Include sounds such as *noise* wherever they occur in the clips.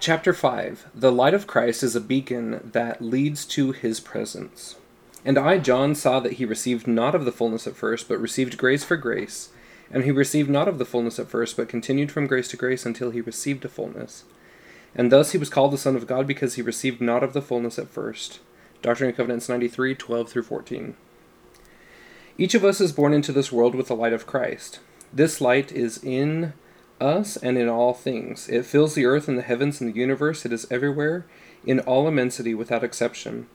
Chapter 5 The light of Christ is a beacon that leads to his presence. And I, John, saw that he received not of the fullness at first, but received grace for grace. And he received not of the fullness at first, but continued from grace to grace until he received a fullness. And thus he was called the Son of God because he received not of the fullness at first. Doctrine and Covenants 93 12 through 14. Each of us is born into this world with the light of Christ. This light is in us and in all things. It fills the earth and the heavens and the universe. It is everywhere, in all immensity, without exception.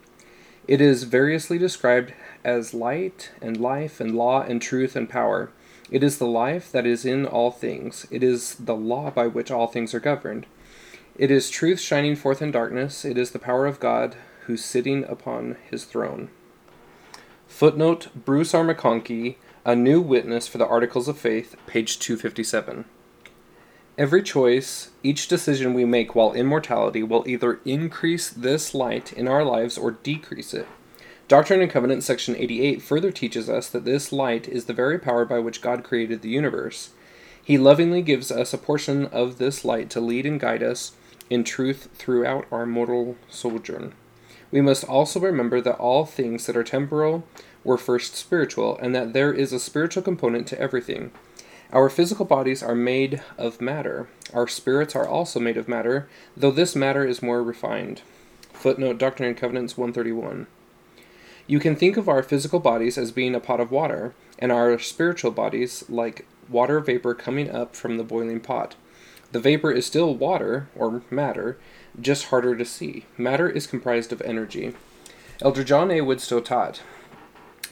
It is variously described as light and life and law and truth and power. It is the life that is in all things. It is the law by which all things are governed. It is truth shining forth in darkness. It is the power of God who's sitting upon his throne. Footnote Bruce R. McConkie, A New Witness for the Articles of Faith, page 257. Every choice, each decision we make while in mortality will either increase this light in our lives or decrease it. Doctrine and Covenants, section 88, further teaches us that this light is the very power by which God created the universe. He lovingly gives us a portion of this light to lead and guide us in truth throughout our mortal sojourn. We must also remember that all things that are temporal were first spiritual, and that there is a spiritual component to everything. Our physical bodies are made of matter. Our spirits are also made of matter, though this matter is more refined. Footnote Doctrine and Covenants 131. You can think of our physical bodies as being a pot of water, and our spiritual bodies like water vapor coming up from the boiling pot. The vapor is still water, or matter, just harder to see. Matter is comprised of energy. Elder John A. Widtsoe taught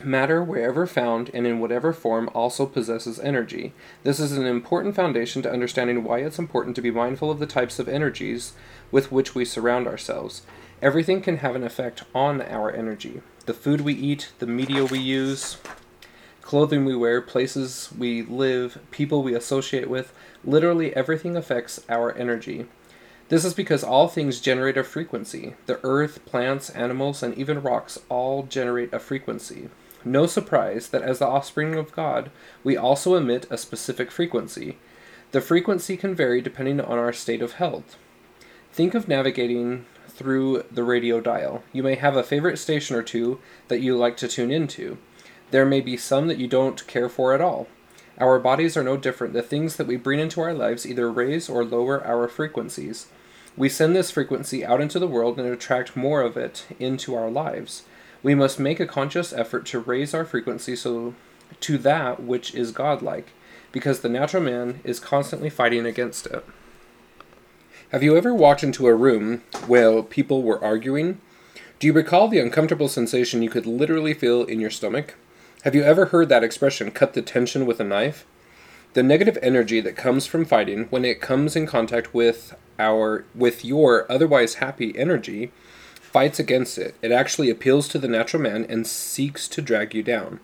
Matter, wherever found and in whatever form, also possesses energy. This is an important foundation to understanding why it's important to be mindful of the types of energies with which we surround ourselves. Everything can have an effect on our energy. The food we eat, the media we use, clothing we wear, places we live, people we associate with, literally everything affects our energy. This is because all things generate a frequency. The earth, plants, animals, and even rocks all generate a frequency. No surprise that as the offspring of God, we also emit a specific frequency. The frequency can vary depending on our state of health. Think of navigating through the radio dial. You may have a favorite station or two that you like to tune into. There may be some that you don't care for at all. Our bodies are no different. The things that we bring into our lives either raise or lower our frequencies. We send this frequency out into the world and attract more of it into our lives. We must make a conscious effort to raise our frequency so to that which is godlike, because the natural man is constantly fighting against it. Have you ever walked into a room where people were arguing? Do you recall the uncomfortable sensation you could literally feel in your stomach? Have you ever heard that expression, cut the tension with a knife? The negative energy that comes from fighting when it comes in contact with our with your otherwise happy energy fights against it. It actually appeals to the natural man and seeks to drag you down.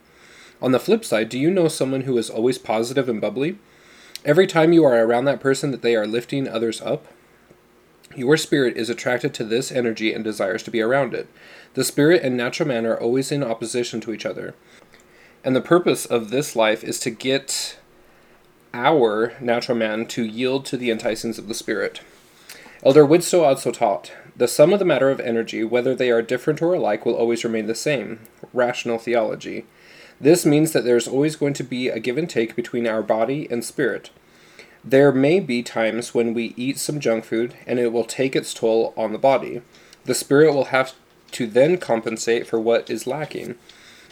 On the flip side, do you know someone who is always positive and bubbly? Every time you are around that person that they are lifting others up, your spirit is attracted to this energy and desires to be around it. The spirit and natural man are always in opposition to each other. And the purpose of this life is to get our natural man to yield to the enticings of the Spirit. Elder Widtsoe also taught the sum of the matter of energy, whether they are different or alike, will always remain the same. Rational theology. This means that there is always going to be a give and take between our body and spirit. There may be times when we eat some junk food and it will take its toll on the body. The spirit will have to then compensate for what is lacking,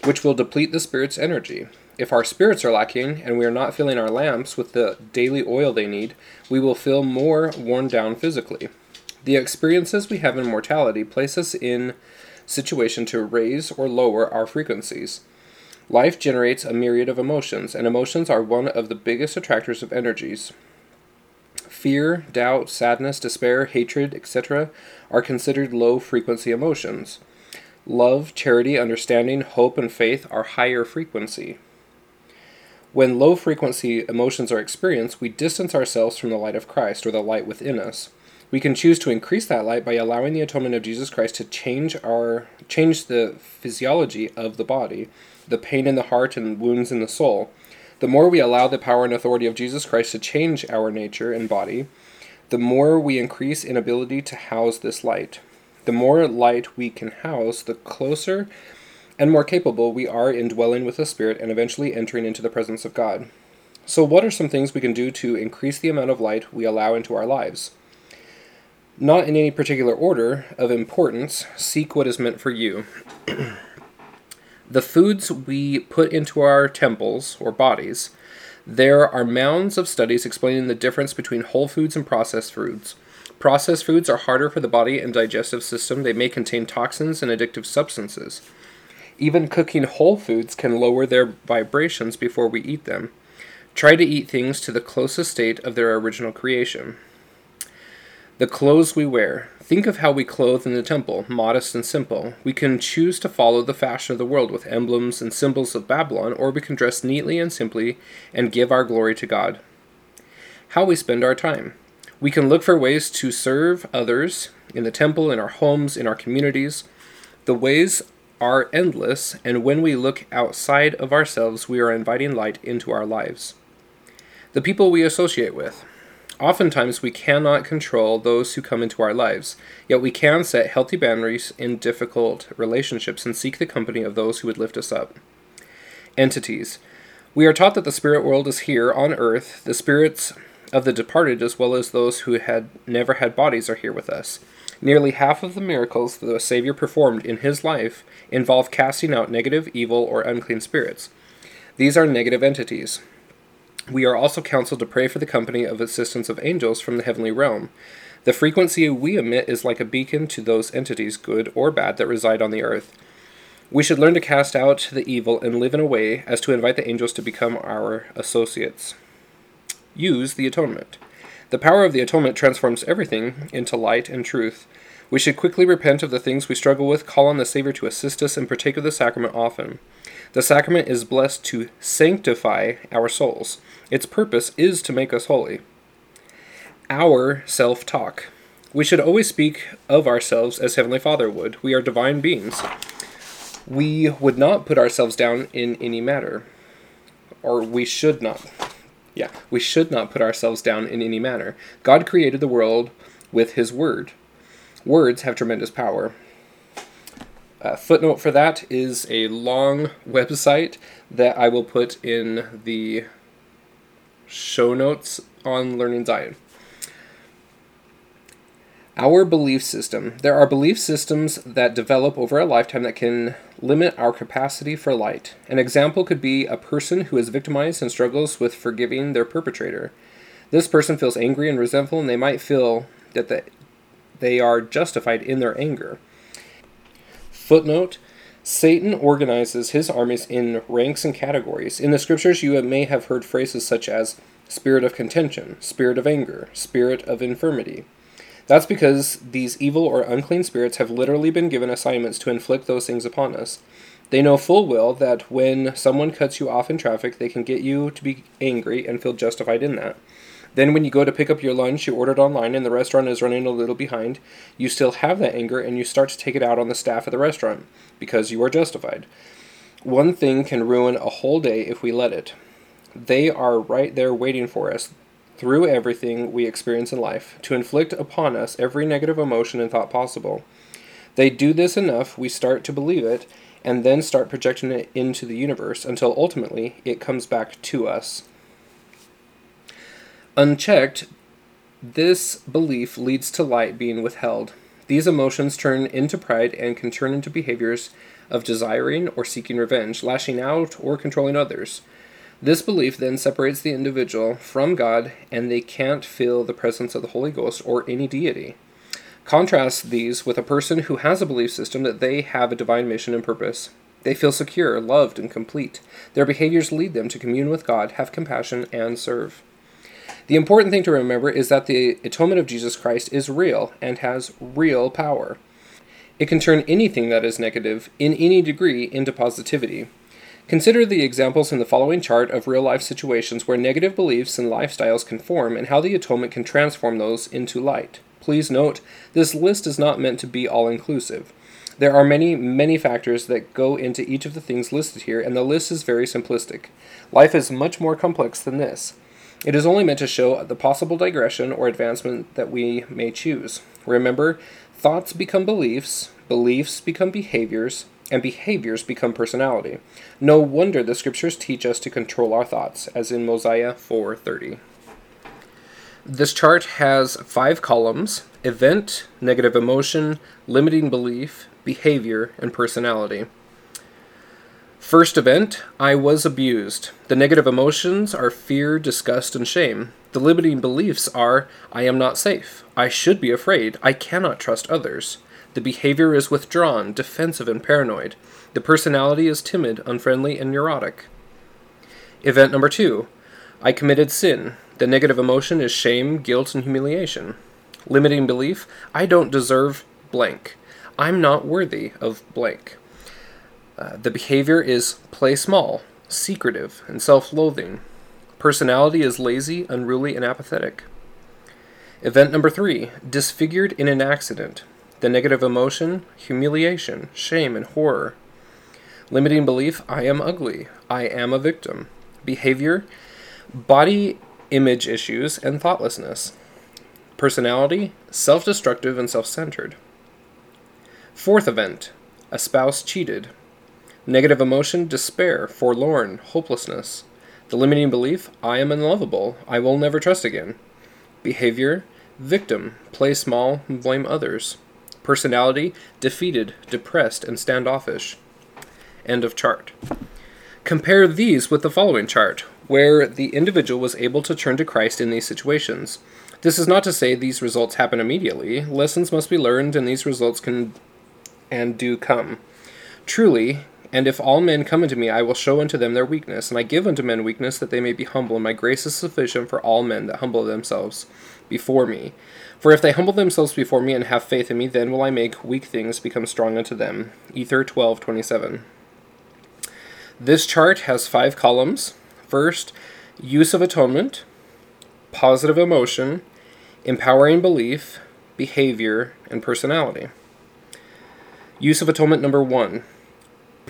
which will deplete the spirit's energy. If our spirits are lacking and we are not filling our lamps with the daily oil they need, we will feel more worn down physically. The experiences we have in mortality place us in situation to raise or lower our frequencies. Life generates a myriad of emotions, and emotions are one of the biggest attractors of energies. Fear, doubt, sadness, despair, hatred, etc., are considered low frequency emotions. Love, charity, understanding, hope, and faith are higher frequency. When low frequency emotions are experienced, we distance ourselves from the light of Christ or the light within us. We can choose to increase that light by allowing the atonement of Jesus Christ to change our change the physiology of the body, the pain in the heart and wounds in the soul. The more we allow the power and authority of Jesus Christ to change our nature and body, the more we increase in ability to house this light. The more light we can house, the closer and more capable we are in dwelling with the Spirit and eventually entering into the presence of God. So, what are some things we can do to increase the amount of light we allow into our lives? Not in any particular order of importance, seek what is meant for you. *clears throat* the foods we put into our temples or bodies, there are mounds of studies explaining the difference between whole foods and processed foods. Processed foods are harder for the body and digestive system. They may contain toxins and addictive substances. Even cooking whole foods can lower their vibrations before we eat them. Try to eat things to the closest state of their original creation. The clothes we wear. Think of how we clothe in the temple, modest and simple. We can choose to follow the fashion of the world with emblems and symbols of Babylon, or we can dress neatly and simply and give our glory to God. How we spend our time. We can look for ways to serve others in the temple, in our homes, in our communities. The ways are endless, and when we look outside of ourselves, we are inviting light into our lives. The people we associate with. Oftentimes, we cannot control those who come into our lives, yet we can set healthy boundaries in difficult relationships and seek the company of those who would lift us up. Entities. We are taught that the spirit world is here on earth. The spirits of the departed, as well as those who had never had bodies, are here with us. Nearly half of the miracles that the Savior performed in his life involve casting out negative, evil, or unclean spirits. These are negative entities. We are also counseled to pray for the company of assistance of angels from the heavenly realm. The frequency we emit is like a beacon to those entities, good or bad, that reside on the earth. We should learn to cast out the evil and live in a way as to invite the angels to become our associates. Use the atonement. The power of the atonement transforms everything into light and truth. We should quickly repent of the things we struggle with, call on the Savior to assist us, and partake of the sacrament often. The sacrament is blessed to sanctify our souls. Its purpose is to make us holy. Our self talk. We should always speak of ourselves as Heavenly Father would. We are divine beings. We would not put ourselves down in any matter, or we should not. Yeah, we should not put ourselves down in any manner. God created the world with His Word. Words have tremendous power. A footnote for that is a long website that I will put in the show notes on Learning Zion. Our belief system. There are belief systems that develop over a lifetime that can limit our capacity for light. An example could be a person who is victimized and struggles with forgiving their perpetrator. This person feels angry and resentful, and they might feel that they are justified in their anger. Footnote Satan organizes his armies in ranks and categories. In the scriptures, you may have heard phrases such as spirit of contention, spirit of anger, spirit of infirmity. That's because these evil or unclean spirits have literally been given assignments to inflict those things upon us. They know full well that when someone cuts you off in traffic, they can get you to be angry and feel justified in that. Then, when you go to pick up your lunch, you ordered online and the restaurant is running a little behind, you still have that anger and you start to take it out on the staff at the restaurant because you are justified. One thing can ruin a whole day if we let it. They are right there waiting for us through everything we experience in life to inflict upon us every negative emotion and thought possible. They do this enough, we start to believe it, and then start projecting it into the universe until ultimately it comes back to us. Unchecked, this belief leads to light being withheld. These emotions turn into pride and can turn into behaviors of desiring or seeking revenge, lashing out, or controlling others. This belief then separates the individual from God, and they can't feel the presence of the Holy Ghost or any deity. Contrast these with a person who has a belief system that they have a divine mission and purpose. They feel secure, loved, and complete. Their behaviors lead them to commune with God, have compassion, and serve. The important thing to remember is that the atonement of Jesus Christ is real and has real power. It can turn anything that is negative, in any degree, into positivity. Consider the examples in the following chart of real life situations where negative beliefs and lifestyles conform and how the atonement can transform those into light. Please note, this list is not meant to be all inclusive. There are many, many factors that go into each of the things listed here, and the list is very simplistic. Life is much more complex than this. It is only meant to show the possible digression or advancement that we may choose. Remember, thoughts become beliefs, beliefs become behaviors, and behaviors become personality. No wonder the scriptures teach us to control our thoughts, as in Mosiah 4:30. This chart has 5 columns: event, negative emotion, limiting belief, behavior, and personality. First event, I was abused. The negative emotions are fear, disgust, and shame. The limiting beliefs are I am not safe. I should be afraid. I cannot trust others. The behavior is withdrawn, defensive, and paranoid. The personality is timid, unfriendly, and neurotic. Event number two I committed sin. The negative emotion is shame, guilt, and humiliation. Limiting belief I don't deserve blank. I'm not worthy of blank. Uh, the behavior is play small, secretive, and self loathing. Personality is lazy, unruly, and apathetic. Event number three disfigured in an accident the negative emotion, humiliation, shame, and horror. Limiting belief, I am ugly, I am a victim. Behavior, body image issues and thoughtlessness. Personality, self destructive and self centered. Fourth event, a spouse cheated. Negative emotion, despair, forlorn, hopelessness. The limiting belief, I am unlovable, I will never trust again. Behavior, victim, play small, blame others. Personality defeated, depressed, and standoffish. End of chart. Compare these with the following chart, where the individual was able to turn to Christ in these situations. This is not to say these results happen immediately. Lessons must be learned, and these results can and do come. Truly, and if all men come unto me, I will show unto them their weakness, and I give unto men weakness that they may be humble, and my grace is sufficient for all men that humble themselves before me. For if they humble themselves before me and have faith in me, then will I make weak things become strong unto them. Ether 12:27. This chart has five columns. First, use of atonement, positive emotion, empowering belief, behavior, and personality. Use of atonement number 1.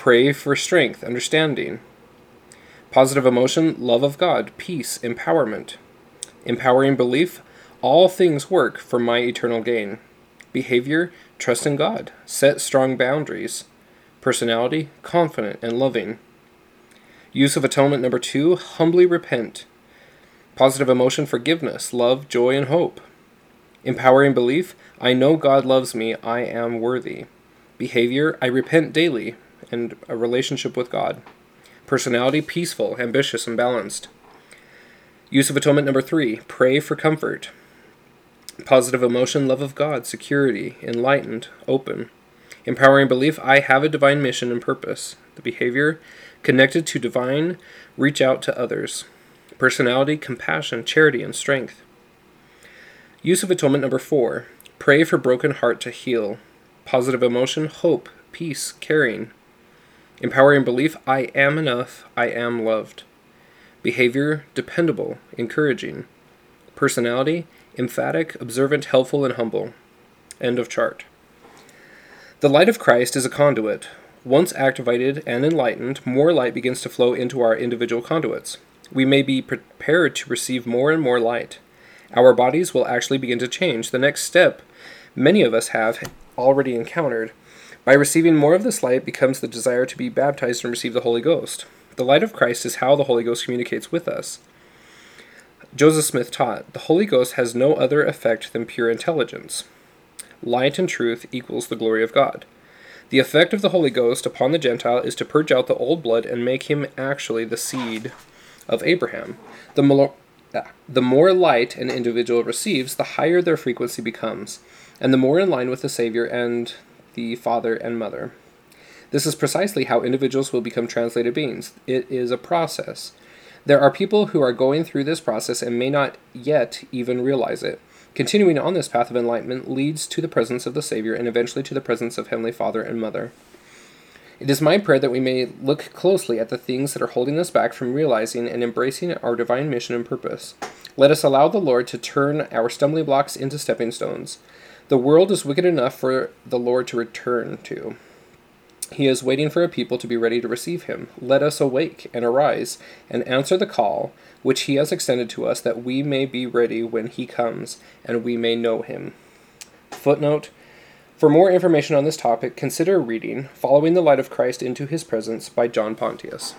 Pray for strength, understanding. Positive emotion, love of God, peace, empowerment. Empowering belief, all things work for my eternal gain. Behavior, trust in God, set strong boundaries. Personality, confident and loving. Use of atonement number two, humbly repent. Positive emotion, forgiveness, love, joy, and hope. Empowering belief, I know God loves me, I am worthy. Behavior, I repent daily, and a relationship with God. Personality, peaceful, ambitious, and balanced. Use of atonement number three, pray for comfort. Positive emotion, love of God, security, enlightened, open. Empowering belief, I have a divine mission and purpose. The behavior, connected to divine, reach out to others. Personality, compassion, charity, and strength. Use of atonement number four, pray for broken heart to heal. Positive emotion, hope, peace, caring. Empowering belief, I am enough, I am loved. Behavior, dependable, encouraging. Personality, emphatic, observant, helpful, and humble. End of chart. The light of Christ is a conduit. Once activated and enlightened, more light begins to flow into our individual conduits. We may be prepared to receive more and more light. Our bodies will actually begin to change. The next step many of us have already encountered. By receiving more of this light becomes the desire to be baptized and receive the Holy Ghost. The light of Christ is how the Holy Ghost communicates with us. Joseph Smith taught the Holy Ghost has no other effect than pure intelligence. Light and truth equals the glory of God. The effect of the Holy Ghost upon the Gentile is to purge out the old blood and make him actually the seed of Abraham. The more, the more light an individual receives, the higher their frequency becomes, and the more in line with the Savior and the Father and Mother. This is precisely how individuals will become translated beings. It is a process. There are people who are going through this process and may not yet even realize it. Continuing on this path of enlightenment leads to the presence of the Savior and eventually to the presence of Heavenly Father and Mother. It is my prayer that we may look closely at the things that are holding us back from realizing and embracing our divine mission and purpose. Let us allow the Lord to turn our stumbling blocks into stepping stones. The world is wicked enough for the Lord to return to. He is waiting for a people to be ready to receive him. Let us awake and arise and answer the call which he has extended to us, that we may be ready when he comes and we may know him. Footnote For more information on this topic, consider reading Following the Light of Christ into His Presence by John Pontius.